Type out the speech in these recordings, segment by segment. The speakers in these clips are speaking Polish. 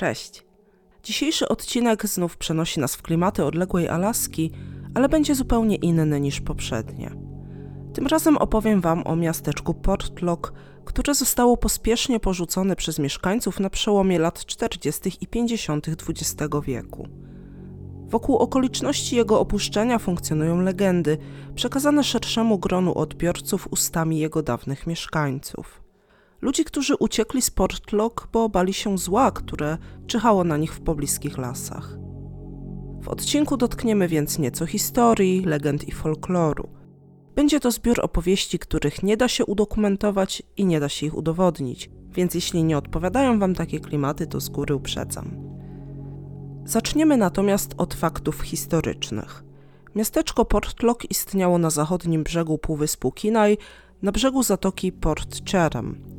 Cześć! Dzisiejszy odcinek znów przenosi nas w klimaty odległej Alaski, ale będzie zupełnie inny niż poprzednie. Tym razem opowiem Wam o miasteczku Portlock, które zostało pospiesznie porzucone przez mieszkańców na przełomie lat 40. i 50. XX wieku. Wokół okoliczności jego opuszczenia funkcjonują legendy, przekazane szerszemu gronu odbiorców ustami jego dawnych mieszkańców. Ludzi, którzy uciekli z Portlock, bo bali się zła, które czyhało na nich w pobliskich lasach. W odcinku dotkniemy więc nieco historii, legend i folkloru. Będzie to zbiór opowieści, których nie da się udokumentować i nie da się ich udowodnić, więc jeśli nie odpowiadają Wam takie klimaty, to z góry uprzedzam. Zaczniemy natomiast od faktów historycznych. Miasteczko Portlock istniało na zachodnim brzegu Półwyspu Kinaj, na brzegu zatoki Port Chatham.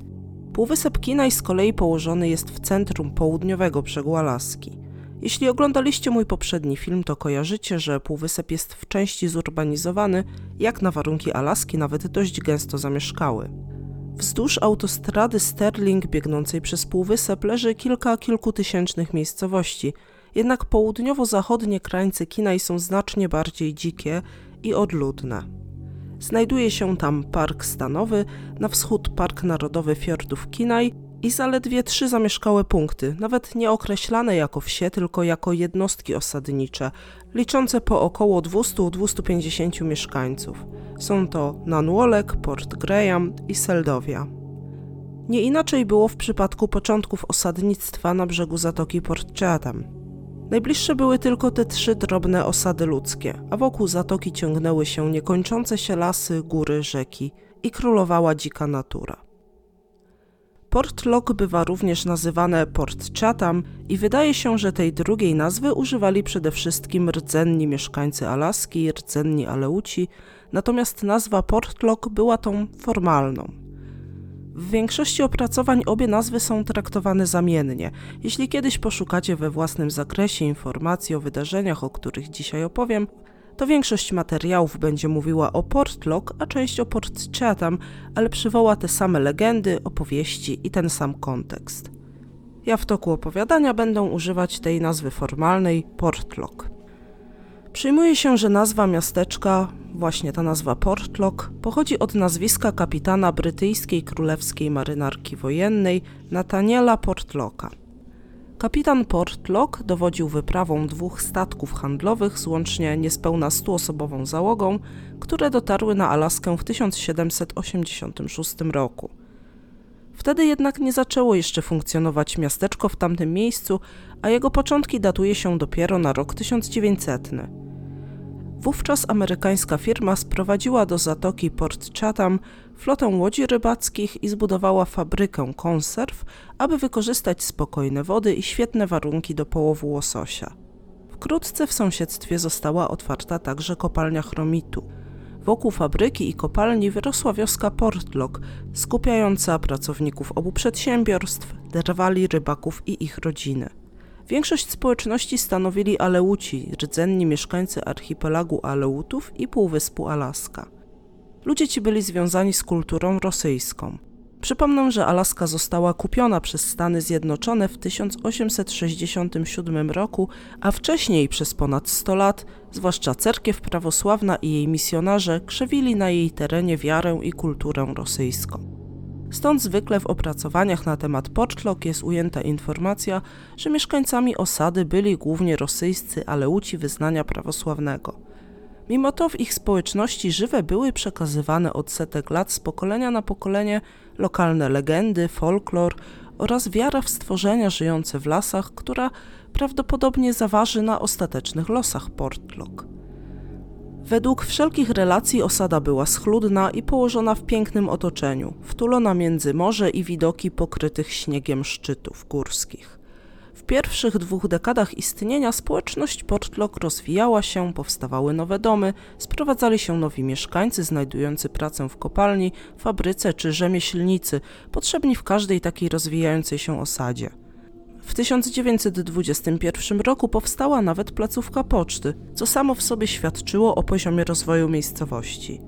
Półwysep Kinaj z kolei położony jest w centrum południowego brzegu Alaski. Jeśli oglądaliście mój poprzedni film, to kojarzycie, że półwysep jest w części zurbanizowany, jak na warunki Alaski nawet dość gęsto zamieszkały. Wzdłuż autostrady Sterling biegnącej przez półwysep leży kilka kilkutysięcznych miejscowości, jednak południowo-zachodnie krańce Kinaj są znacznie bardziej dzikie i odludne. Znajduje się tam park stanowy, na wschód Park Narodowy Fiordów Kinaj i zaledwie trzy zamieszkałe punkty, nawet nie określane jako wsie, tylko jako jednostki osadnicze, liczące po około 200-250 mieszkańców. Są to Nanwolek, Port Graham i Seldowia. Nie inaczej było w przypadku początków osadnictwa na brzegu Zatoki Port Chatham. Najbliższe były tylko te trzy drobne osady ludzkie, a wokół zatoki ciągnęły się niekończące się lasy, góry, rzeki i królowała dzika natura. Port Lock bywa również nazywane Port Chatham i wydaje się, że tej drugiej nazwy używali przede wszystkim rdzenni mieszkańcy Alaski rdzenni Aleuci, natomiast nazwa Port Lock była tą formalną. W większości opracowań obie nazwy są traktowane zamiennie. Jeśli kiedyś poszukacie we własnym zakresie informacji o wydarzeniach, o których dzisiaj opowiem, to większość materiałów będzie mówiła o Portlock, a część o Port Chatham, ale przywoła te same legendy, opowieści i ten sam kontekst. Ja w toku opowiadania będę używać tej nazwy formalnej Portlock. Przyjmuje się, że nazwa miasteczka, właśnie ta nazwa Portlock, pochodzi od nazwiska kapitana brytyjskiej królewskiej marynarki wojennej Nathaniela Portlocka. Kapitan Portlock dowodził wyprawą dwóch statków handlowych z łącznie niespełna 100-osobową załogą, które dotarły na Alaskę w 1786 roku. Wtedy jednak nie zaczęło jeszcze funkcjonować miasteczko w tamtym miejscu, a jego początki datuje się dopiero na rok 1900. Wówczas amerykańska firma sprowadziła do zatoki Port Chatham flotę łodzi rybackich i zbudowała fabrykę konserw, aby wykorzystać spokojne wody i świetne warunki do połowu łososia. Wkrótce w sąsiedztwie została otwarta także kopalnia chromitu. Wokół fabryki i kopalni wyrosła wioska Portlock, skupiająca pracowników obu przedsiębiorstw, drwali, rybaków i ich rodziny. Większość społeczności stanowili Aleuci, rdzenni mieszkańcy archipelagu Aleutów i półwyspu Alaska. Ludzie ci byli związani z kulturą rosyjską. Przypomnę, że Alaska została kupiona przez Stany Zjednoczone w 1867 roku, a wcześniej przez ponad 100 lat, zwłaszcza cerkiew prawosławna i jej misjonarze krzewili na jej terenie wiarę i kulturę rosyjską. Stąd zwykle w opracowaniach na temat Portlock jest ujęta informacja, że mieszkańcami osady byli głównie rosyjscy Aleuci wyznania prawosławnego. Mimo to w ich społeczności żywe były przekazywane od setek lat z pokolenia na pokolenie lokalne legendy, folklor oraz wiara w stworzenia żyjące w lasach, która prawdopodobnie zaważy na ostatecznych losach Portlock. Według wszelkich relacji osada była schludna i położona w pięknym otoczeniu, wtulona między morze i widoki pokrytych śniegiem szczytów górskich. W pierwszych dwóch dekadach istnienia społeczność Portlock rozwijała się, powstawały nowe domy, sprowadzali się nowi mieszkańcy znajdujący pracę w kopalni, fabryce czy rzemieślnicy, potrzebni w każdej takiej rozwijającej się osadzie. W 1921 roku powstała nawet placówka poczty, co samo w sobie świadczyło o poziomie rozwoju miejscowości.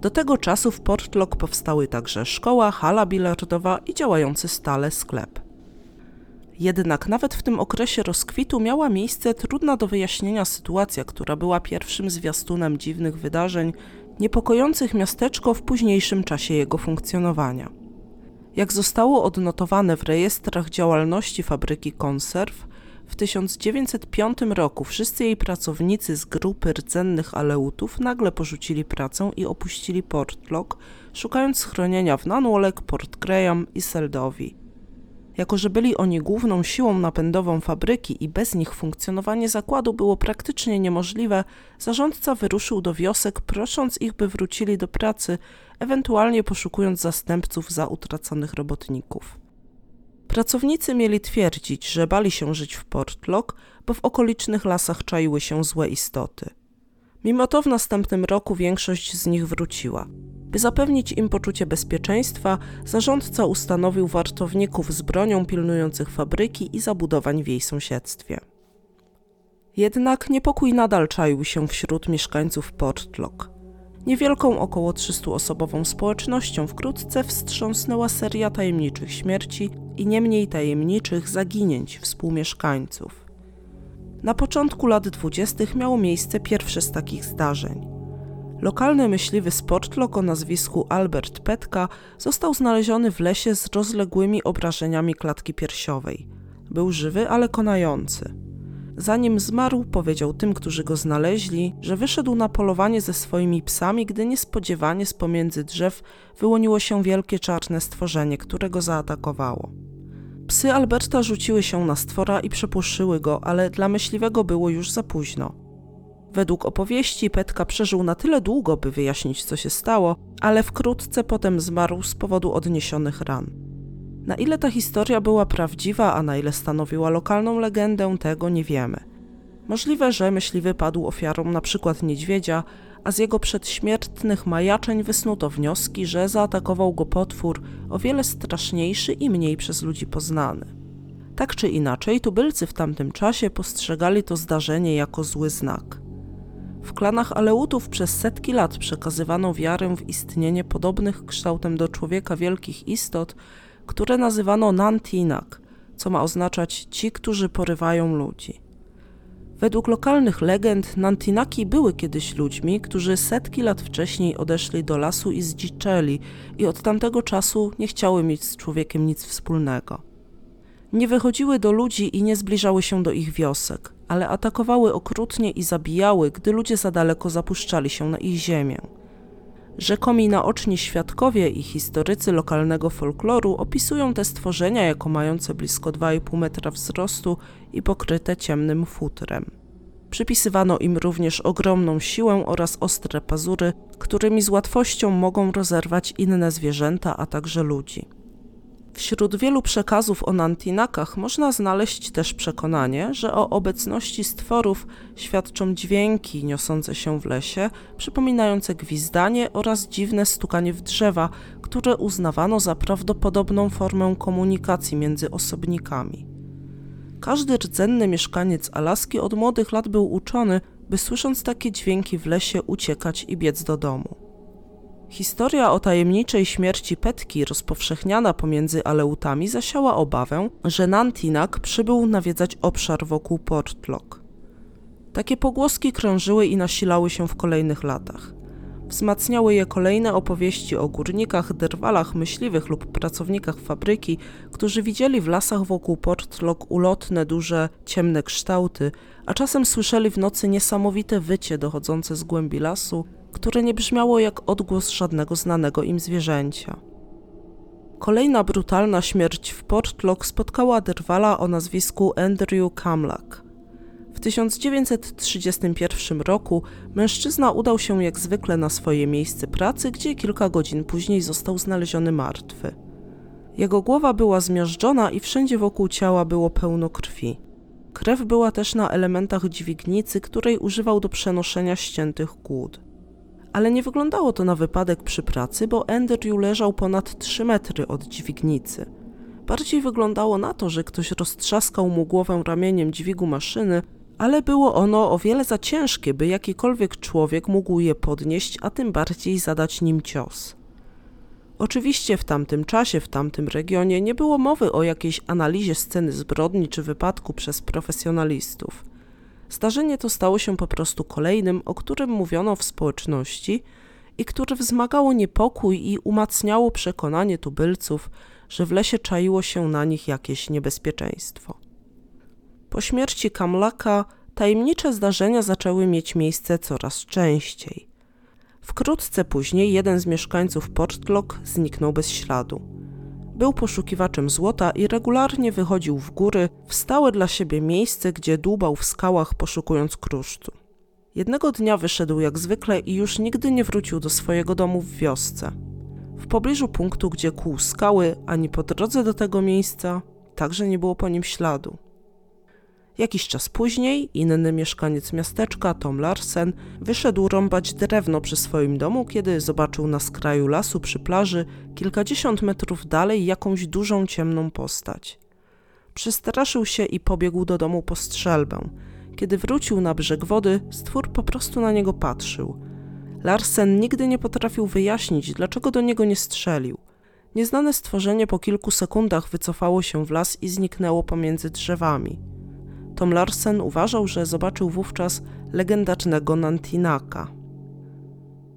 Do tego czasu w Portlock powstały także szkoła, hala bilardowa i działający stale sklep. Jednak nawet w tym okresie rozkwitu miała miejsce trudna do wyjaśnienia sytuacja, która była pierwszym zwiastunem dziwnych wydarzeń niepokojących miasteczko w późniejszym czasie jego funkcjonowania. Jak zostało odnotowane w rejestrach działalności fabryki konserw, w 1905 roku wszyscy jej pracownicy z grupy rdzennych aleutów nagle porzucili pracę i opuścili Portlock, szukając schronienia w Nanwalek, Port Graham i Seldowi. Jako, że byli oni główną siłą napędową fabryki i bez nich funkcjonowanie zakładu było praktycznie niemożliwe, zarządca wyruszył do wiosek, prosząc ich, by wrócili do pracy, ewentualnie poszukując zastępców za utraconych robotników. Pracownicy mieli twierdzić, że bali się żyć w Portlock, bo w okolicznych lasach czaiły się złe istoty. Mimo to w następnym roku większość z nich wróciła. By zapewnić im poczucie bezpieczeństwa, zarządca ustanowił wartowników z bronią pilnujących fabryki i zabudowań w jej sąsiedztwie. Jednak niepokój nadal czaił się wśród mieszkańców Portlock. Niewielką, około 300-osobową społecznością wkrótce wstrząsnęła seria tajemniczych śmierci i nie mniej tajemniczych zaginięć współmieszkańców. Na początku lat dwudziestych miało miejsce pierwsze z takich zdarzeń. Lokalny myśliwy sportlok o nazwisku Albert Petka został znaleziony w lesie z rozległymi obrażeniami klatki piersiowej. Był żywy, ale konający. Zanim zmarł, powiedział tym, którzy go znaleźli, że wyszedł na polowanie ze swoimi psami, gdy niespodziewanie z pomiędzy drzew wyłoniło się wielkie czarne stworzenie, które go zaatakowało. Psy Alberta rzuciły się na stwora i przepłoszyły go, ale dla myśliwego było już za późno. Według opowieści Petka przeżył na tyle długo, by wyjaśnić, co się stało, ale wkrótce potem zmarł z powodu odniesionych ran. Na ile ta historia była prawdziwa, a na ile stanowiła lokalną legendę, tego nie wiemy. Możliwe, że myśliwy padł ofiarą przykład niedźwiedzia, a z jego przedśmiertnych majaczeń wysnuto wnioski, że zaatakował go potwór o wiele straszniejszy i mniej przez ludzi poznany. Tak czy inaczej, tubylcy w tamtym czasie postrzegali to zdarzenie jako zły znak. W klanach Aleutów przez setki lat przekazywano wiarę w istnienie podobnych kształtem do człowieka wielkich istot, które nazywano Nantinak, co ma oznaczać ci, którzy porywają ludzi. Według lokalnych legend Nantinaki były kiedyś ludźmi, którzy setki lat wcześniej odeszli do lasu i zdziczeli i od tamtego czasu nie chciały mieć z człowiekiem nic wspólnego. Nie wychodziły do ludzi i nie zbliżały się do ich wiosek, ale atakowały okrutnie i zabijały, gdy ludzie za daleko zapuszczali się na ich ziemię. Rzekomi naoczni świadkowie i historycy lokalnego folkloru opisują te stworzenia jako mające blisko 2,5 metra wzrostu i pokryte ciemnym futrem. Przypisywano im również ogromną siłę oraz ostre pazury, którymi z łatwością mogą rozerwać inne zwierzęta, a także ludzi. Wśród wielu przekazów o Nantinakach można znaleźć też przekonanie, że o obecności stworów świadczą dźwięki niosące się w lesie, przypominające gwizdanie oraz dziwne stukanie w drzewa, które uznawano za prawdopodobną formę komunikacji między osobnikami. Każdy rdzenny mieszkaniec Alaski od młodych lat był uczony, by słysząc takie dźwięki w lesie uciekać i biec do domu. Historia o tajemniczej śmierci Petki rozpowszechniana pomiędzy Aleutami zasiała obawę, że Nantinak przybył nawiedzać obszar wokół Portlock. Takie pogłoski krążyły i nasilały się w kolejnych latach. Wzmacniały je kolejne opowieści o górnikach, drwalach, myśliwych lub pracownikach fabryki, którzy widzieli w lasach wokół Portlock ulotne, duże, ciemne kształty, a czasem słyszeli w nocy niesamowite wycie dochodzące z głębi lasu, które nie brzmiało jak odgłos żadnego znanego im zwierzęcia. Kolejna brutalna śmierć w Portlock spotkała drwala o nazwisku Andrew Kamlak. W 1931 roku mężczyzna udał się jak zwykle na swoje miejsce pracy, gdzie kilka godzin później został znaleziony martwy. Jego głowa była zmiażdżona i wszędzie wokół ciała było pełno krwi. Krew była też na elementach dźwignicy, której używał do przenoszenia ściętych głód ale nie wyglądało to na wypadek przy pracy, bo Andrew leżał ponad 3 metry od dźwignicy. Bardziej wyglądało na to, że ktoś roztrzaskał mu głowę ramieniem dźwigu maszyny, ale było ono o wiele za ciężkie, by jakikolwiek człowiek mógł je podnieść, a tym bardziej zadać nim cios. Oczywiście w tamtym czasie, w tamtym regionie nie było mowy o jakiejś analizie sceny zbrodni czy wypadku przez profesjonalistów. Zdarzenie to stało się po prostu kolejnym, o którym mówiono w społeczności i które wzmagało niepokój i umacniało przekonanie tubylców, że w lesie czaiło się na nich jakieś niebezpieczeństwo. Po śmierci Kamlaka tajemnicze zdarzenia zaczęły mieć miejsce coraz częściej. Wkrótce później jeden z mieszkańców Portlock zniknął bez śladu. Był poszukiwaczem złota i regularnie wychodził w góry, w stałe dla siebie miejsce, gdzie dłubał w skałach poszukując kruszcu. Jednego dnia wyszedł jak zwykle i już nigdy nie wrócił do swojego domu w wiosce. W pobliżu punktu, gdzie kłuł skały, ani po drodze do tego miejsca, także nie było po nim śladu. Jakiś czas później inny mieszkaniec miasteczka, Tom Larsen, wyszedł rąbać drewno przy swoim domu, kiedy zobaczył na skraju lasu przy plaży, kilkadziesiąt metrów dalej, jakąś dużą ciemną postać. Przestraszył się i pobiegł do domu po strzelbę. Kiedy wrócił na brzeg wody, stwór po prostu na niego patrzył. Larsen nigdy nie potrafił wyjaśnić, dlaczego do niego nie strzelił. Nieznane stworzenie po kilku sekundach wycofało się w las i zniknęło pomiędzy drzewami. Tom Larsen uważał, że zobaczył wówczas legendarnego Nantinaka.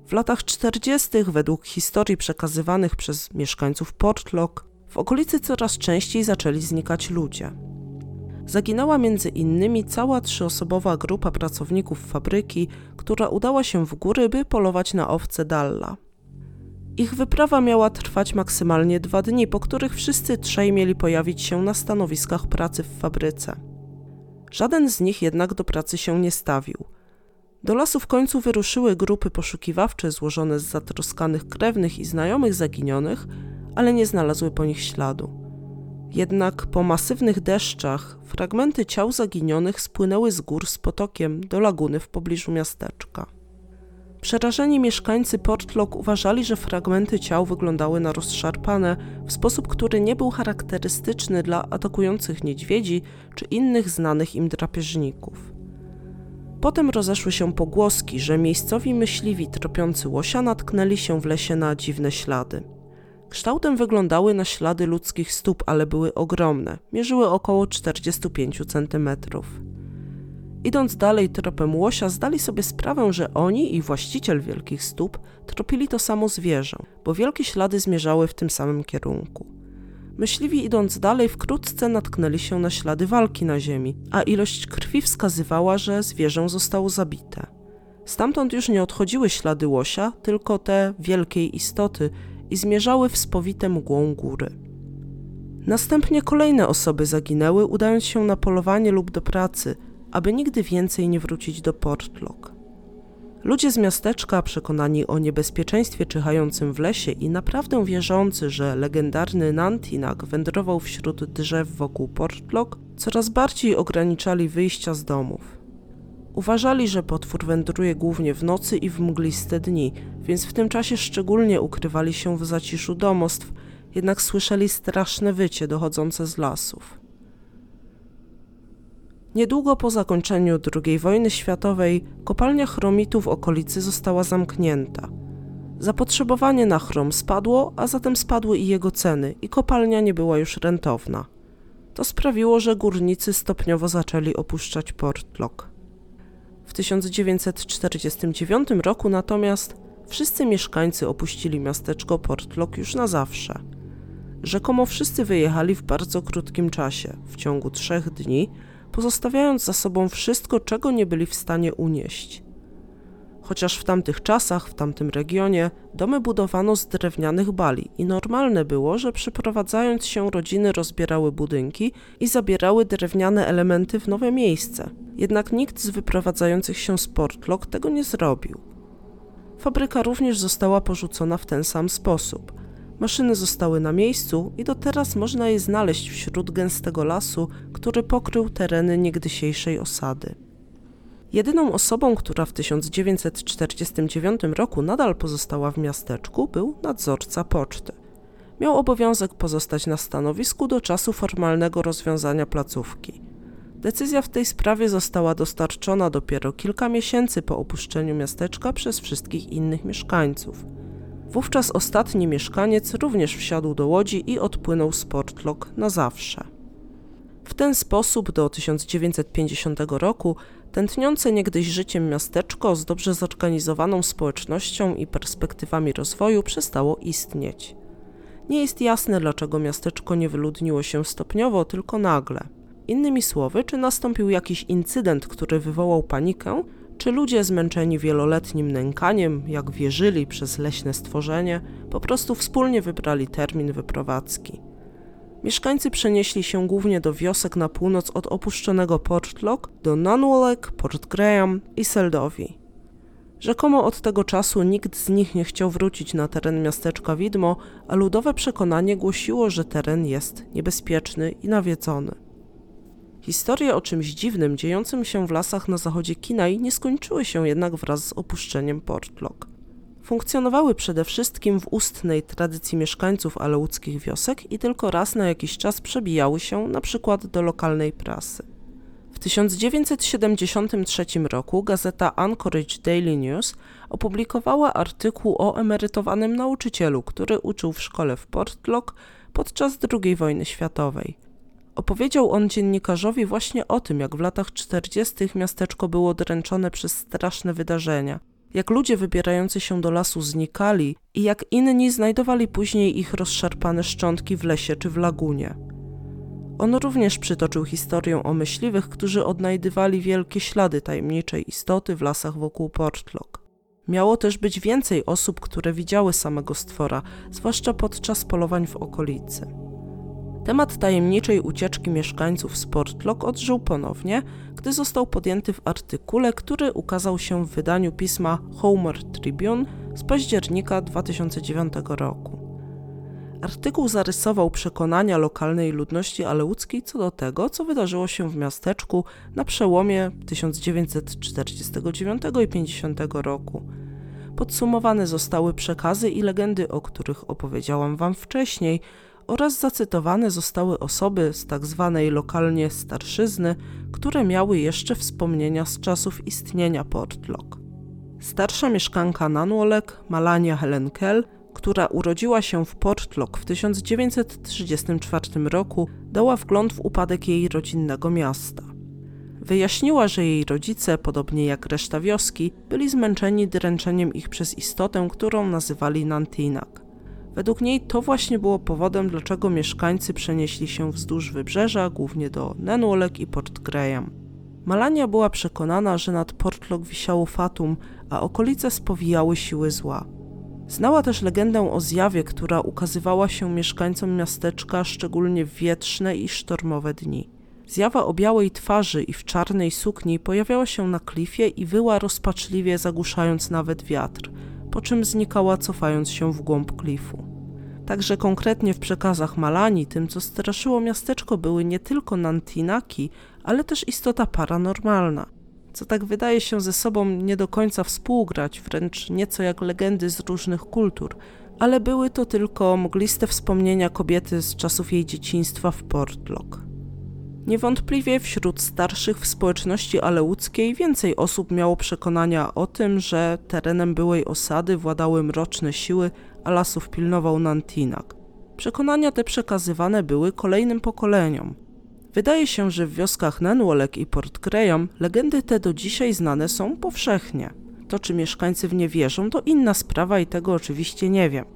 W latach 40., według historii przekazywanych przez mieszkańców Portlock, w okolicy coraz częściej zaczęli znikać ludzie. Zaginęła między innymi cała trzyosobowa grupa pracowników fabryki, która udała się w góry, by polować na owce Dalla. Ich wyprawa miała trwać maksymalnie dwa dni, po których wszyscy trzej mieli pojawić się na stanowiskach pracy w fabryce. Żaden z nich jednak do pracy się nie stawił. Do lasu w końcu wyruszyły grupy poszukiwawcze złożone z zatroskanych krewnych i znajomych zaginionych, ale nie znalazły po nich śladu. Jednak po masywnych deszczach fragmenty ciał zaginionych spłynęły z gór z potokiem do laguny w pobliżu miasteczka. Przerażeni mieszkańcy Portlock uważali, że fragmenty ciał wyglądały na rozszarpane w sposób, który nie był charakterystyczny dla atakujących niedźwiedzi czy innych znanych im drapieżników. Potem rozeszły się pogłoski, że miejscowi myśliwi tropiący łosia natknęli się w lesie na dziwne ślady. Kształtem wyglądały na ślady ludzkich stóp, ale były ogromne, mierzyły około 45 centymetrów. Idąc dalej tropem łosia, zdali sobie sprawę, że oni i właściciel wielkich stóp tropili to samo zwierzę, bo wielkie ślady zmierzały w tym samym kierunku. Myśliwi idąc dalej wkrótce natknęli się na ślady walki na ziemi, a ilość krwi wskazywała, że zwierzę zostało zabite. Stamtąd już nie odchodziły ślady łosia, tylko te wielkiej istoty i zmierzały w spowite mgłą góry. Następnie kolejne osoby zaginęły, udając się na polowanie lub do pracy, aby nigdy więcej nie wrócić do Portlock. Ludzie z miasteczka, przekonani o niebezpieczeństwie czyhającym w lesie i naprawdę wierzący, że legendarny Nantinak wędrował wśród drzew wokół Portlock, coraz bardziej ograniczali wyjścia z domów. Uważali, że potwór wędruje głównie w nocy i w mgliste dni, więc w tym czasie szczególnie ukrywali się w zaciszu domostw, jednak słyszeli straszne wycie dochodzące z lasów. Niedługo po zakończeniu II wojny światowej kopalnia chromitu w okolicy została zamknięta. Zapotrzebowanie na chrom spadło, a zatem spadły i jego ceny, i kopalnia nie była już rentowna. To sprawiło, że górnicy stopniowo zaczęli opuszczać Portlock. W 1949 roku natomiast wszyscy mieszkańcy opuścili miasteczko Portlock już na zawsze. Rzekomo wszyscy wyjechali w bardzo krótkim czasie, w ciągu trzech dni, pozostawiając za sobą wszystko, czego nie byli w stanie unieść. Chociaż w tamtych czasach, w tamtym regionie, domy budowano z drewnianych bali i normalne było, że przyprowadzając się rodziny rozbierały budynki i zabierały drewniane elementy w nowe miejsce. Jednak nikt z wyprowadzających się z Portlock tego nie zrobił. Fabryka również została porzucona w ten sam sposób – Maszyny zostały na miejscu i do teraz można je znaleźć wśród gęstego lasu, który pokrył tereny niegdysiejszej osady. Jedyną osobą, która w 1949 roku nadal pozostała w miasteczku, był nadzorca poczty. Miał obowiązek pozostać na stanowisku do czasu formalnego rozwiązania placówki. Decyzja w tej sprawie została dostarczona dopiero kilka miesięcy po opuszczeniu miasteczka przez wszystkich innych mieszkańców. Wówczas ostatni mieszkaniec również wsiadł do łodzi i odpłynął z Portlock na zawsze. W ten sposób do 1950 roku tętniące niegdyś życiem miasteczko z dobrze zorganizowaną społecznością i perspektywami rozwoju przestało istnieć. Nie jest jasne, dlaczego miasteczko nie wyludniło się stopniowo, tylko nagle. Innymi słowy, czy nastąpił jakiś incydent, który wywołał panikę, czy ludzie zmęczeni wieloletnim nękaniem, jak wierzyli przez leśne stworzenie, po prostu wspólnie wybrali termin wyprowadzki. Mieszkańcy przenieśli się głównie do wiosek na północ od opuszczonego Portlock, do Nunwalek, Port Graham i Seldowi. Rzekomo od tego czasu nikt z nich nie chciał wrócić na teren miasteczka Widmo, a ludowe przekonanie głosiło, że teren jest niebezpieczny i nawiedzony. Historie o czymś dziwnym dziejącym się w lasach na zachodzie Kinai nie skończyły się jednak wraz z opuszczeniem Portlock. Funkcjonowały przede wszystkim w ustnej tradycji mieszkańców aleuckich wiosek i tylko raz na jakiś czas przebijały się na przykład do lokalnej prasy. W 1973 roku gazeta Anchorage Daily News opublikowała artykuł o emerytowanym nauczycielu, który uczył w szkole w Portlock podczas II wojny światowej. Opowiedział on dziennikarzowi właśnie o tym, jak w latach 40. miasteczko było dręczone przez straszne wydarzenia, jak ludzie wybierający się do lasu znikali i jak inni znajdowali później ich rozszarpane szczątki w lesie czy w lagunie. On również przytoczył historię o myśliwych, którzy odnajdywali wielkie ślady tajemniczej istoty w lasach wokół Portlock. Miało też być więcej osób, które widziały samego stwora, zwłaszcza podczas polowań w okolicy. Temat tajemniczej ucieczki mieszkańców z Portlock odżył ponownie, gdy został podjęty w artykule, który ukazał się w wydaniu pisma Homer Tribune z października 2009 roku. Artykuł zarysował przekonania lokalnej ludności aleuckiej co do tego, co wydarzyło się w miasteczku na przełomie 1949 i 50 roku. Podsumowane zostały przekazy i legendy, o których opowiedziałam Wam wcześniej, oraz zacytowane zostały osoby z tak zwanej lokalnie starszyzny, które miały jeszcze wspomnienia z czasów istnienia Portlock. Starsza mieszkanka Nanwolek, Malania Helen Kell, która urodziła się w Portlock w 1934 roku, dała wgląd w upadek jej rodzinnego miasta. Wyjaśniła, że jej rodzice, podobnie jak reszta wioski, byli zmęczeni dręczeniem ich przez istotę, którą nazywali Nantinak. Według niej to właśnie było powodem, dlaczego mieszkańcy przenieśli się wzdłuż wybrzeża, głównie do Nenwolek i Port Graham. Malania była przekonana, że nad Portlock wisiało fatum, a okolice spowijały siły zła. Znała też legendę o zjawie, która ukazywała się mieszkańcom miasteczka szczególnie w wietrzne i sztormowe dni. Zjawa o białej twarzy i w czarnej sukni pojawiała się na klifie i wyła rozpaczliwie zagłuszając nawet wiatr, po czym znikała cofając się w głąb klifu. Także konkretnie w przekazach Malani tym, co straszyło miasteczko, były nie tylko Nantinaki, ale też istota paranormalna, co tak wydaje się ze sobą nie do końca współgrać, wręcz nieco jak legendy z różnych kultur, ale były to tylko mgliste wspomnienia kobiety z czasów jej dzieciństwa w Portlock. Niewątpliwie wśród starszych w społeczności aleuckiej więcej osób miało przekonania o tym, że terenem byłej osady władały mroczne siły, a lasów pilnował Nantinak. Przekonania te przekazywane były kolejnym pokoleniom. Wydaje się, że w wioskach Nenwolek i Port legendy te do dzisiaj znane są powszechnie. To, czy mieszkańcy w nie wierzą, to inna sprawa i tego oczywiście nie wiem.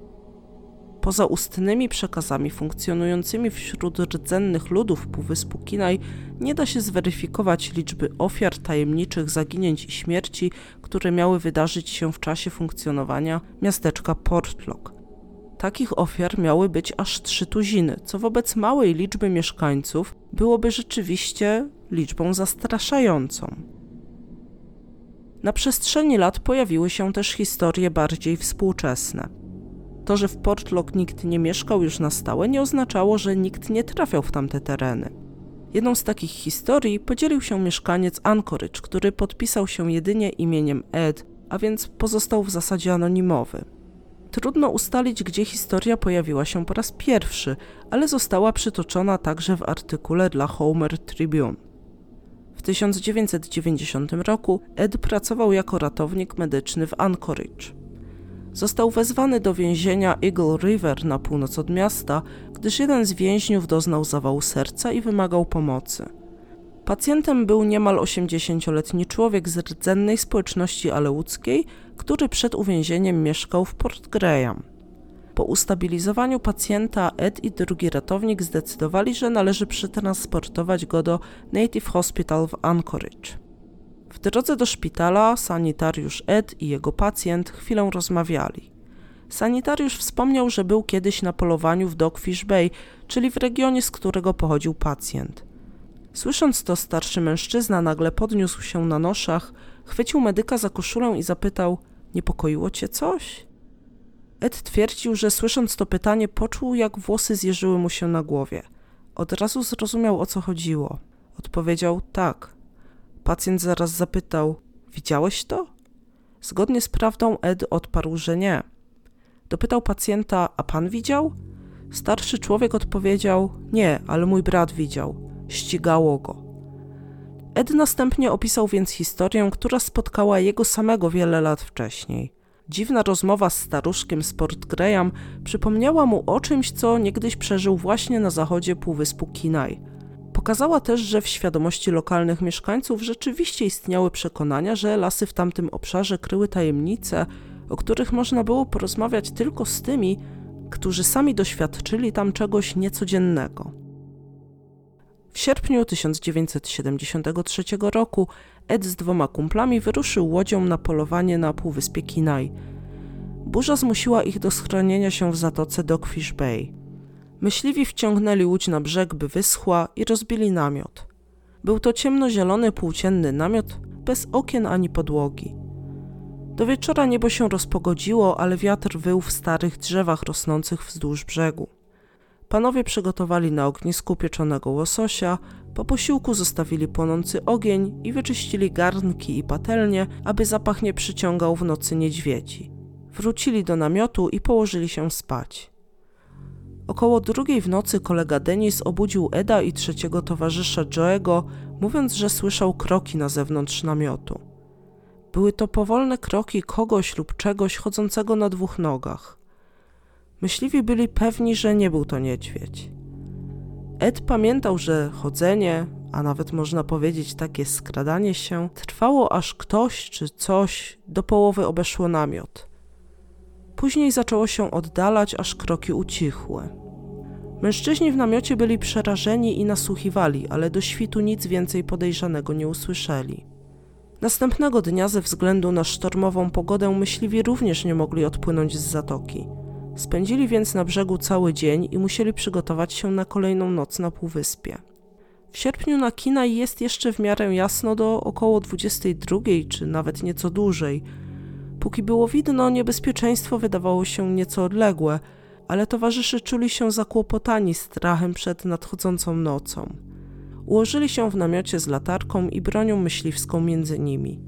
Poza ustnymi przekazami funkcjonującymi wśród rdzennych ludów Półwyspu Kinaj nie da się zweryfikować liczby ofiar, tajemniczych zaginięć i śmierci, które miały wydarzyć się w czasie funkcjonowania miasteczka Portlock. Takich ofiar miały być aż trzy tuziny, co wobec małej liczby mieszkańców byłoby rzeczywiście liczbą zastraszającą. Na przestrzeni lat pojawiły się też historie bardziej współczesne. To, że w Portlock nikt nie mieszkał już na stałe, nie oznaczało, że nikt nie trafiał w tamte tereny. Jedną z takich historii podzielił się mieszkaniec Anchorage, który podpisał się jedynie imieniem Ed, a więc pozostał w zasadzie anonimowy. Trudno ustalić, gdzie historia pojawiła się po raz pierwszy, ale została przytoczona także w artykule dla Homer Tribune. W 1990 roku Ed pracował jako ratownik medyczny w Anchorage. Został wezwany do więzienia Eagle River na północ od miasta, gdyż jeden z więźniów doznał zawału serca i wymagał pomocy. Pacjentem był niemal 80-letni człowiek z rdzennej społeczności aleuckiej, który przed uwięzieniem mieszkał w Port Graham. Po ustabilizowaniu pacjenta Ed i drugi ratownik zdecydowali, że należy przetransportować go do Native Hospital w Anchorage. W drodze do szpitala sanitariusz Ed i jego pacjent chwilę rozmawiali. Sanitariusz wspomniał, że był kiedyś na polowaniu w Dogfish Bay, czyli w regionie, z którego pochodził pacjent. Słysząc to, starszy mężczyzna nagle podniósł się na noszach, chwycił medyka za koszulę i zapytał: Niepokoiło cię coś? Ed twierdził, że słysząc to pytanie, poczuł, jak włosy zjeżyły mu się na głowie. Od razu zrozumiał, o co chodziło. Odpowiedział tak. Pacjent zaraz zapytał: Widziałeś to? Zgodnie z prawdą Ed odparł, że nie. Dopytał pacjenta: A pan widział? Starszy człowiek odpowiedział: Nie, ale mój brat widział. Ścigało go. Ed następnie opisał więc historię, która spotkała jego samego wiele lat wcześniej. Dziwna rozmowa z staruszkiem z Port Graham przypomniała mu o czymś, co niegdyś przeżył właśnie na zachodzie półwyspu Kinaj. Pokazała też, że w świadomości lokalnych mieszkańców rzeczywiście istniały przekonania, że lasy w tamtym obszarze kryły tajemnice, o których można było porozmawiać tylko z tymi, którzy sami doświadczyli tam czegoś niecodziennego. W sierpniu 1973 roku Ed z dwoma kumplami wyruszył łodzią na polowanie na półwyspie Kinaj. Burza zmusiła ich do schronienia się w zatoce Dogfish Bay. Myśliwi wciągnęli łódź na brzeg, by wyschła i rozbili namiot. Był to ciemnozielony, płócienny namiot, bez okien ani podłogi. Do wieczora niebo się rozpogodziło, ale wiatr wył w starych drzewach rosnących wzdłuż brzegu. Panowie przygotowali na ognisku pieczonego łososia, po posiłku zostawili płonący ogień i wyczyścili garnki i patelnie, aby zapach nie przyciągał w nocy niedźwiedzi. Wrócili do namiotu i położyli się spać. Około drugiej w nocy kolega Denis obudził Eda i trzeciego towarzysza Joego, mówiąc, że słyszał kroki na zewnątrz namiotu. Były to powolne kroki kogoś lub czegoś chodzącego na dwóch nogach. Myśliwi byli pewni, że nie był to niedźwiedź. Ed pamiętał, że chodzenie, a nawet można powiedzieć takie skradanie się, trwało aż ktoś czy coś do połowy obeszło namiot. Później zaczęło się oddalać, aż kroki ucichły. Mężczyźni w namiocie byli przerażeni i nasłuchiwali, ale do świtu nic więcej podejrzanego nie usłyszeli. Następnego dnia, ze względu na sztormową pogodę, myśliwi również nie mogli odpłynąć z zatoki. Spędzili więc na brzegu cały dzień i musieli przygotować się na kolejną noc na półwyspie. W sierpniu na Kinaj jest jeszcze w miarę jasno do około 22 czy nawet nieco dłużej. Póki było widno, niebezpieczeństwo wydawało się nieco odległe, ale towarzysze czuli się zakłopotani strachem przed nadchodzącą nocą. Ułożyli się w namiocie z latarką i bronią myśliwską między nimi.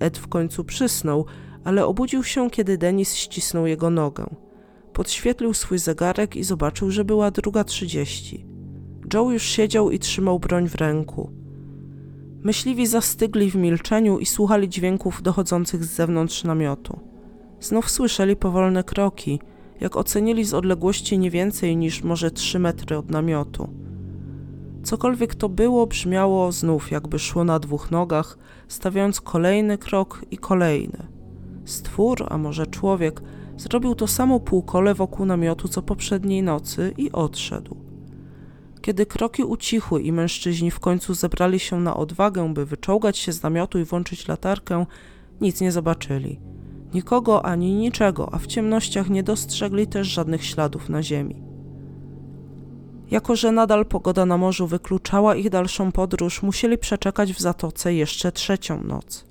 Ed w końcu przysnął, ale obudził się, kiedy Denis ścisnął jego nogę. Podświetlił swój zegarek i zobaczył, że była druga trzydzieści. Joe już siedział i trzymał broń w ręku. Myśliwi zastygli w milczeniu i słuchali dźwięków dochodzących z zewnątrz namiotu. Znów słyszeli powolne kroki, jak ocenili z odległości nie więcej niż może trzy metry od namiotu. Cokolwiek to było, brzmiało znów, jakby szło na dwóch nogach, stawiając kolejny krok i kolejny. Stwór, a może człowiek, Zrobił to samo półkole wokół namiotu co poprzedniej nocy i odszedł. Kiedy kroki ucichły i mężczyźni w końcu zebrali się na odwagę, by wyczołgać się z namiotu i włączyć latarkę, nic nie zobaczyli. Nikogo ani niczego, a w ciemnościach nie dostrzegli też żadnych śladów na ziemi. Jako, że nadal pogoda na morzu wykluczała ich dalszą podróż, musieli przeczekać w zatoce jeszcze trzecią noc.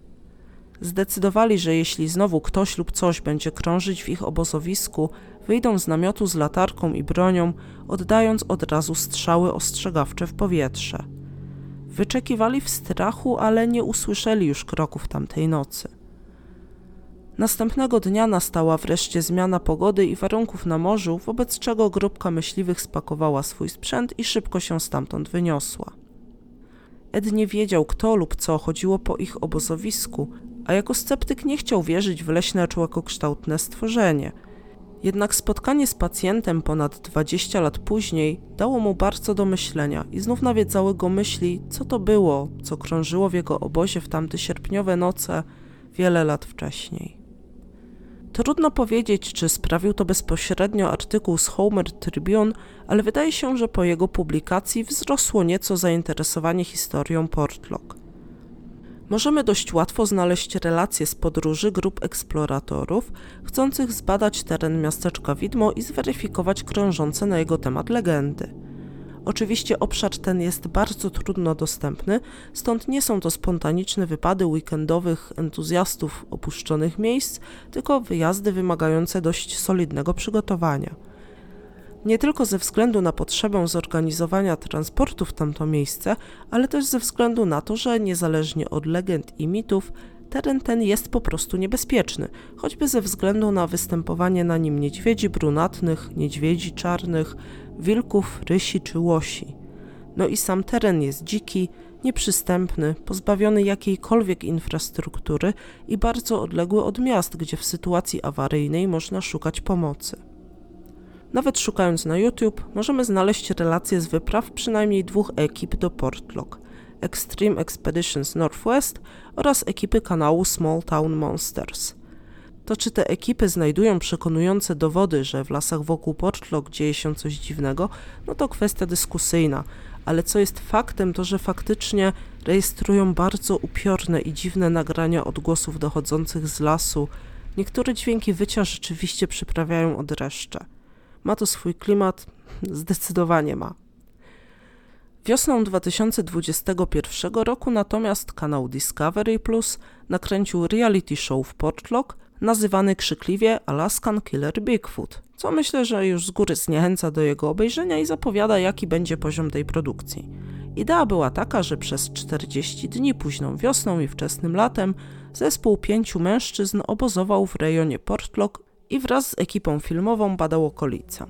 Zdecydowali, że jeśli znowu ktoś lub coś będzie krążyć w ich obozowisku, wyjdą z namiotu z latarką i bronią, oddając od razu strzały ostrzegawcze w powietrze. Wyczekiwali w strachu, ale nie usłyszeli już kroków tamtej nocy. Następnego dnia nastała wreszcie zmiana pogody i warunków na morzu, wobec czego grupka myśliwych spakowała swój sprzęt i szybko się stamtąd wyniosła. Ed nie wiedział, kto lub co chodziło po ich obozowisku, a jako sceptyk nie chciał wierzyć w leśne człowiekokształtne stworzenie. Jednak spotkanie z pacjentem ponad 20 lat później dało mu bardzo do myślenia i znów nawiedzały go myśli, co to było, co krążyło w jego obozie w tamte sierpniowe noce wiele lat wcześniej. Trudno powiedzieć, czy sprawił to bezpośrednio artykuł z Homer Tribune, ale wydaje się, że po jego publikacji wzrosło nieco zainteresowanie historią Portlock. Możemy dość łatwo znaleźć relacje z podróży grup eksploratorów chcących zbadać teren miasteczka Widmo i zweryfikować krążące na jego temat legendy. Oczywiście obszar ten jest bardzo trudno dostępny, stąd nie są to spontaniczne wypady weekendowych entuzjastów opuszczonych miejsc, tylko wyjazdy wymagające dość solidnego przygotowania. Nie tylko ze względu na potrzebę zorganizowania transportu w tamto miejsce, ale też ze względu na to, że niezależnie od legend i mitów, teren ten jest po prostu niebezpieczny, choćby ze względu na występowanie na nim niedźwiedzi brunatnych, niedźwiedzi czarnych, wilków, rysi czy łosi. No i sam teren jest dziki, nieprzystępny, pozbawiony jakiejkolwiek infrastruktury i bardzo odległy od miast, gdzie w sytuacji awaryjnej można szukać pomocy. Nawet szukając na YouTube, możemy znaleźć relacje z wypraw przynajmniej dwóch ekip do Portlock: Extreme Expeditions Northwest oraz ekipy kanału Small Town Monsters. To czy te ekipy znajdują przekonujące dowody, że w lasach wokół Portlock dzieje się coś dziwnego, no to kwestia dyskusyjna, ale co jest faktem, to że faktycznie rejestrują bardzo upiorne i dziwne nagrania odgłosów dochodzących z lasu. Niektóre dźwięki wycia rzeczywiście przyprawiają od dreszcze. Ma to swój klimat? Zdecydowanie ma. Wiosną 2021 roku natomiast kanał Discovery Plus nakręcił reality show w Portlock nazywany krzykliwie Alaskan Killer Bigfoot, co myślę, że już z góry zniechęca do jego obejrzenia i zapowiada jaki będzie poziom tej produkcji. Idea była taka, że przez 40 dni późną wiosną i wczesnym latem zespół pięciu mężczyzn obozował w rejonie Portlock i wraz z ekipą filmową badał okolice.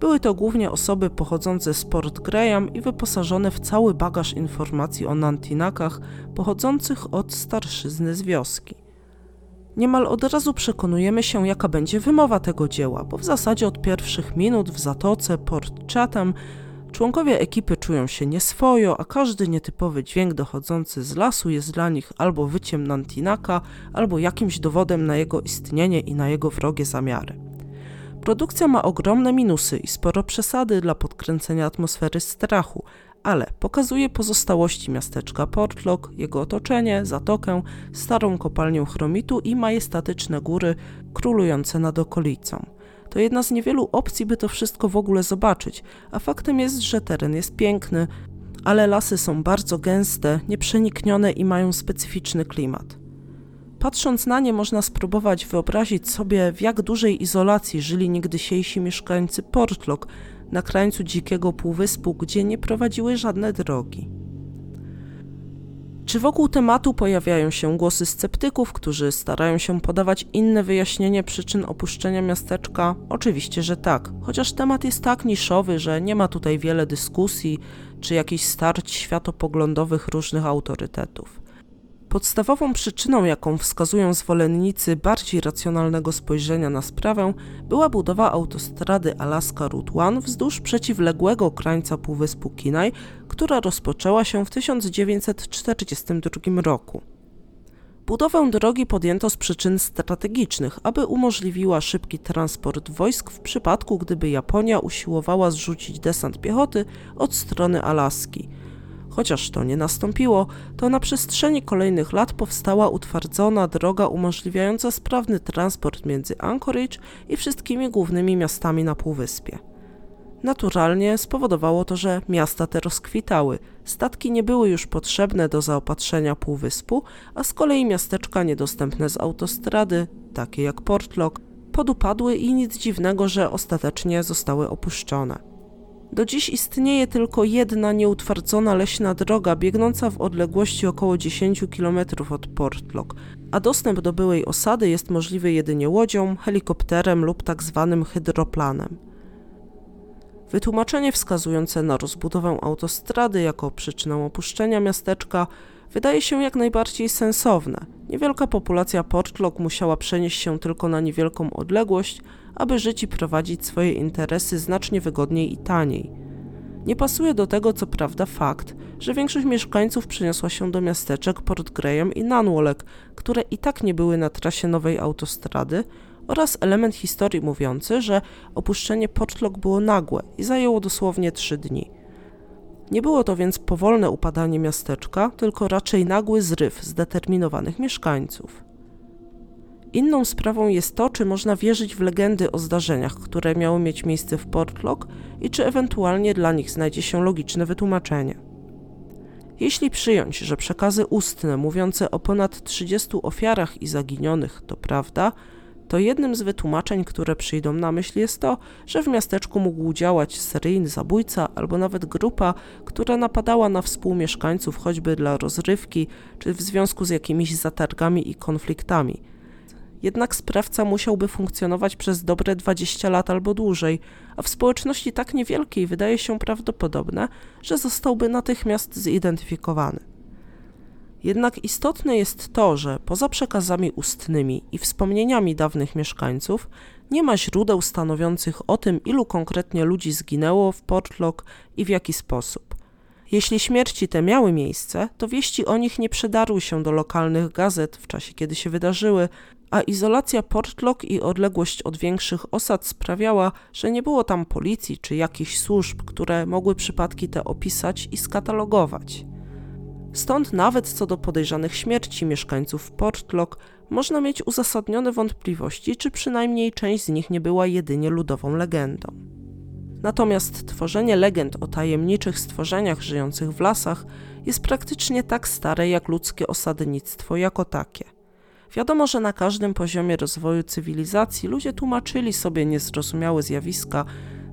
Były to głównie osoby pochodzące z Port Graham i wyposażone w cały bagaż informacji o Nantinakach pochodzących od starszyzny z wioski. Niemal od razu przekonujemy się, jaka będzie wymowa tego dzieła, bo w zasadzie od pierwszych minut w zatoce Port Chatham członkowie ekipy czują się nieswojo, a każdy nietypowy dźwięk dochodzący z lasu jest dla nich albo wyciem Nantinaka, albo jakimś dowodem na jego istnienie i na jego wrogie zamiary. Produkcja ma ogromne minusy i sporo przesady dla podkręcenia atmosfery strachu, ale pokazuje pozostałości miasteczka Portlock, jego otoczenie, zatokę, starą kopalnię chromitu i majestatyczne góry królujące nad okolicą. To jedna z niewielu opcji, by to wszystko w ogóle zobaczyć, a faktem jest, że teren jest piękny, ale lasy są bardzo gęste, nieprzeniknione i mają specyficzny klimat. Patrząc na nie, można spróbować wyobrazić sobie, w jak dużej izolacji żyli niegdysiejsi mieszkańcy Portlock, na krańcu dzikiego półwyspu, gdzie nie prowadziły żadne drogi. Czy wokół tematu pojawiają się głosy sceptyków, którzy starają się podawać inne wyjaśnienie przyczyn opuszczenia miasteczka? Oczywiście, że tak, chociaż temat jest tak niszowy, że nie ma tutaj wiele dyskusji czy jakichś starć światopoglądowych różnych autorytetów. Podstawową przyczyną, jaką wskazują zwolennicy bardziej racjonalnego spojrzenia na sprawę, była budowa autostrady Alaska Route 1 wzdłuż przeciwległego krańca Półwyspu Kinaj, która rozpoczęła się w 1942 roku. Budowę drogi podjęto z przyczyn strategicznych, aby umożliwiła szybki transport wojsk w przypadku, gdyby Japonia usiłowała zrzucić desant piechoty od strony Alaski – Chociaż to nie nastąpiło, to na przestrzeni kolejnych lat powstała utwardzona droga umożliwiająca sprawny transport między Anchorage i wszystkimi głównymi miastami na Półwyspie. Naturalnie spowodowało to, że miasta te rozkwitały, statki nie były już potrzebne do zaopatrzenia półwyspu, a z kolei miasteczka niedostępne z autostrady, takie jak Portlock, podupadły i nic dziwnego, że ostatecznie zostały opuszczone. Do dziś istnieje tylko jedna nieutwardzona leśna droga biegnąca w odległości około 10 km od Portlock, a dostęp do byłej osady jest możliwy jedynie łodzią, helikopterem lub tak zwanym hydroplanem. Wytłumaczenie wskazujące na rozbudowę autostrady jako przyczynę opuszczenia miasteczka wydaje się jak najbardziej sensowne. Niewielka populacja Portlock musiała przenieść się tylko na niewielką odległość, aby żyć i prowadzić swoje interesy znacznie wygodniej i taniej. Nie pasuje do tego co prawda fakt, że większość mieszkańców przeniosła się do miasteczek Port Graham i Nanwolek, które i tak nie były na trasie nowej autostrady, oraz element historii mówiący, że opuszczenie Portlock było nagłe i zajęło dosłownie trzy dni. Nie było to więc powolne upadanie miasteczka, tylko raczej nagły zryw zdeterminowanych mieszkańców. Inną sprawą jest to, czy można wierzyć w legendy o zdarzeniach, które miały mieć miejsce w Portlock i czy ewentualnie dla nich znajdzie się logiczne wytłumaczenie. Jeśli przyjąć, że przekazy ustne mówiące o ponad 30 ofiarach i zaginionych to prawda, to jednym z wytłumaczeń, które przyjdą na myśl jest to, że w miasteczku mógł działać seryjny zabójca albo nawet grupa, która napadała na współmieszkańców choćby dla rozrywki czy w związku z jakimiś zatargami i konfliktami. Jednak sprawca musiałby funkcjonować przez dobre 20 lat albo dłużej, a w społeczności tak niewielkiej wydaje się prawdopodobne, że zostałby natychmiast zidentyfikowany. Jednak istotne jest to, że poza przekazami ustnymi i wspomnieniami dawnych mieszkańców, nie ma źródeł stanowiących o tym, ilu konkretnie ludzi zginęło w Portlock i w jaki sposób. Jeśli śmierci te miały miejsce, to wieści o nich nie przedarły się do lokalnych gazet w czasie, kiedy się wydarzyły, a izolacja Portlock i odległość od większych osad sprawiała, że nie było tam policji czy jakichś służb, które mogły przypadki te opisać i skatalogować. Stąd nawet co do podejrzanych śmierci mieszkańców Portlock można mieć uzasadnione wątpliwości, czy przynajmniej część z nich nie była jedynie ludową legendą. Natomiast tworzenie legend o tajemniczych stworzeniach żyjących w lasach jest praktycznie tak stare jak ludzkie osadnictwo jako takie. Wiadomo, że na każdym poziomie rozwoju cywilizacji ludzie tłumaczyli sobie niezrozumiałe zjawiska,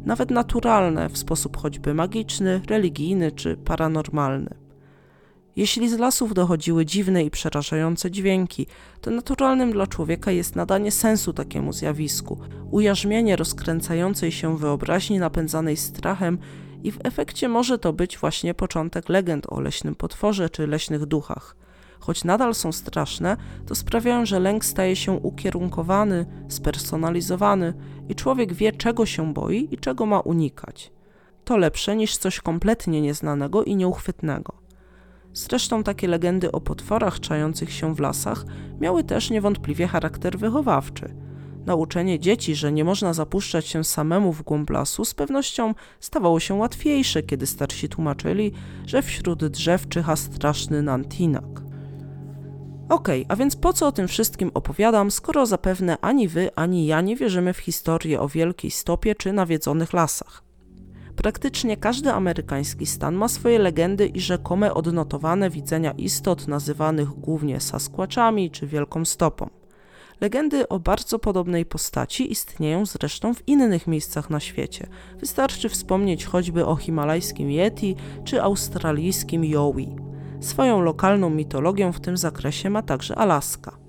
nawet naturalne, w sposób choćby magiczny, religijny czy paranormalny. Jeśli z lasów dochodziły dziwne i przerażające dźwięki, to naturalnym dla człowieka jest nadanie sensu takiemu zjawisku, ujarzmienie rozkręcającej się wyobraźni napędzanej strachem i w efekcie może to być właśnie początek legend o leśnym potworze czy leśnych duchach. Choć nadal są straszne, to sprawiają, że lęk staje się ukierunkowany, spersonalizowany i człowiek wie, czego się boi i czego ma unikać. To lepsze niż coś kompletnie nieznanego i nieuchwytnego. Zresztą takie legendy o potworach czających się w lasach miały też niewątpliwie charakter wychowawczy. Nauczenie dzieci, że nie można zapuszczać się samemu w głąb lasu, z pewnością stawało się łatwiejsze, kiedy starsi tłumaczyli, że wśród drzew czyha straszny nantinak. Okej, okay, a więc po co o tym wszystkim opowiadam, skoro zapewne ani wy, ani ja nie wierzymy w historię o wielkiej stopie czy nawiedzonych lasach? Praktycznie każdy amerykański stan ma swoje legendy i rzekome odnotowane widzenia istot nazywanych głównie Sasquatchami czy Wielką Stopą. Legendy o bardzo podobnej postaci istnieją zresztą w innych miejscach na świecie. Wystarczy wspomnieć choćby o himalajskim Yeti czy australijskim Yowie. Swoją lokalną mitologię w tym zakresie ma także Alaska.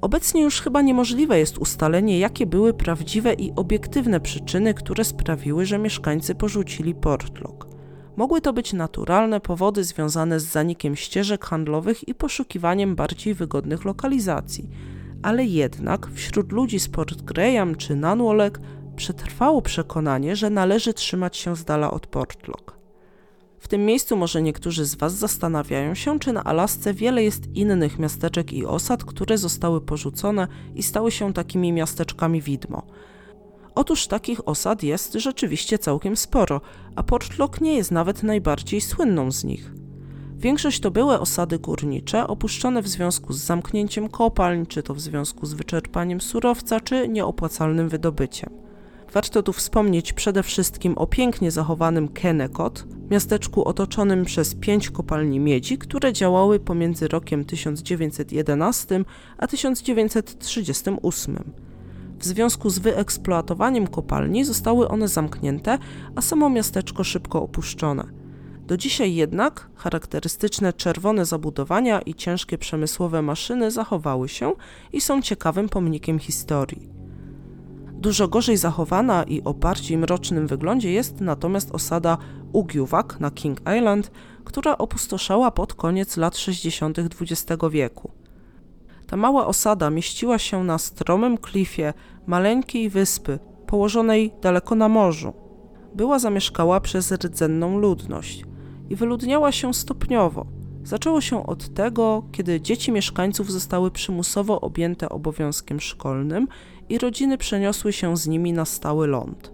Obecnie już chyba niemożliwe jest ustalenie, jakie były prawdziwe i obiektywne przyczyny, które sprawiły, że mieszkańcy porzucili Portlock. Mogły to być naturalne powody związane z zanikiem ścieżek handlowych i poszukiwaniem bardziej wygodnych lokalizacji, ale jednak wśród ludzi z Port Graham czy Nanwolek przetrwało przekonanie, że należy trzymać się z dala od Portlock. W tym miejscu może niektórzy z Was zastanawiają się, czy na Alasce wiele jest innych miasteczek i osad, które zostały porzucone i stały się takimi miasteczkami widmo. Otóż takich osad jest rzeczywiście całkiem sporo, a Portlock nie jest nawet najbardziej słynną z nich. Większość to były osady górnicze, opuszczone w związku z zamknięciem kopalń, czy to w związku z wyczerpaniem surowca, czy nieopłacalnym wydobyciem. Warto tu wspomnieć przede wszystkim o pięknie zachowanym Kennecott, miasteczku otoczonym przez pięć kopalni miedzi, które działały pomiędzy rokiem 1911 a 1938. W związku z wyeksploatowaniem kopalni zostały one zamknięte, a samo miasteczko szybko opuszczone. Do dzisiaj jednak charakterystyczne czerwone zabudowania i ciężkie przemysłowe maszyny zachowały się i są ciekawym pomnikiem historii. Dużo gorzej zachowana i o bardziej mrocznym wyglądzie jest natomiast osada Ugiuwak na King Island, która opustoszała pod koniec lat 60. XX wieku. Ta mała osada mieściła się na stromym klifie maleńkiej wyspy, położonej daleko na morzu. Była zamieszkała przez rdzenną ludność i wyludniała się stopniowo. Zaczęło się od tego, kiedy dzieci mieszkańców zostały przymusowo objęte obowiązkiem szkolnym i rodziny przeniosły się z nimi na stały ląd.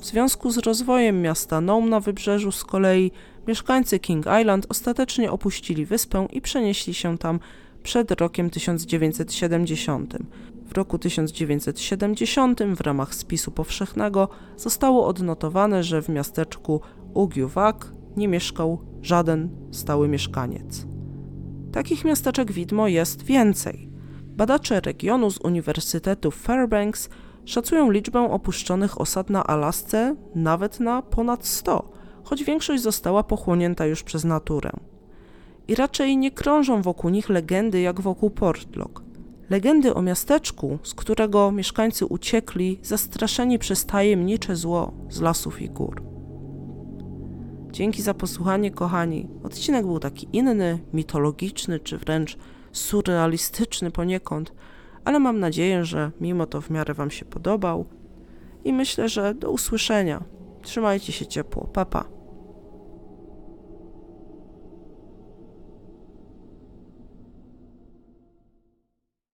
W związku z rozwojem miasta Nome na wybrzeżu z kolei mieszkańcy King Island ostatecznie opuścili wyspę i przenieśli się tam przed rokiem 1970. W roku 1970 w ramach spisu powszechnego zostało odnotowane, że w miasteczku Ugiuwak nie mieszkał żaden stały mieszkaniec. Takich miasteczek widmo jest więcej. Badacze regionu z Uniwersytetu Fairbanks szacują liczbę opuszczonych osad na Alasce nawet na ponad 100, choć większość została pochłonięta już przez naturę. I raczej nie krążą wokół nich legendy jak wokół Portlock. Legendy o miasteczku, z którego mieszkańcy uciekli, zastraszeni przez tajemnicze zło z lasów i gór. Dzięki za posłuchanie, kochani. Odcinek był taki inny, mitologiczny, czy wręcz surrealistyczny poniekąd, ale mam nadzieję, że mimo to w miarę Wam się podobał i myślę, że do usłyszenia. Trzymajcie się ciepło. Papa. Pa.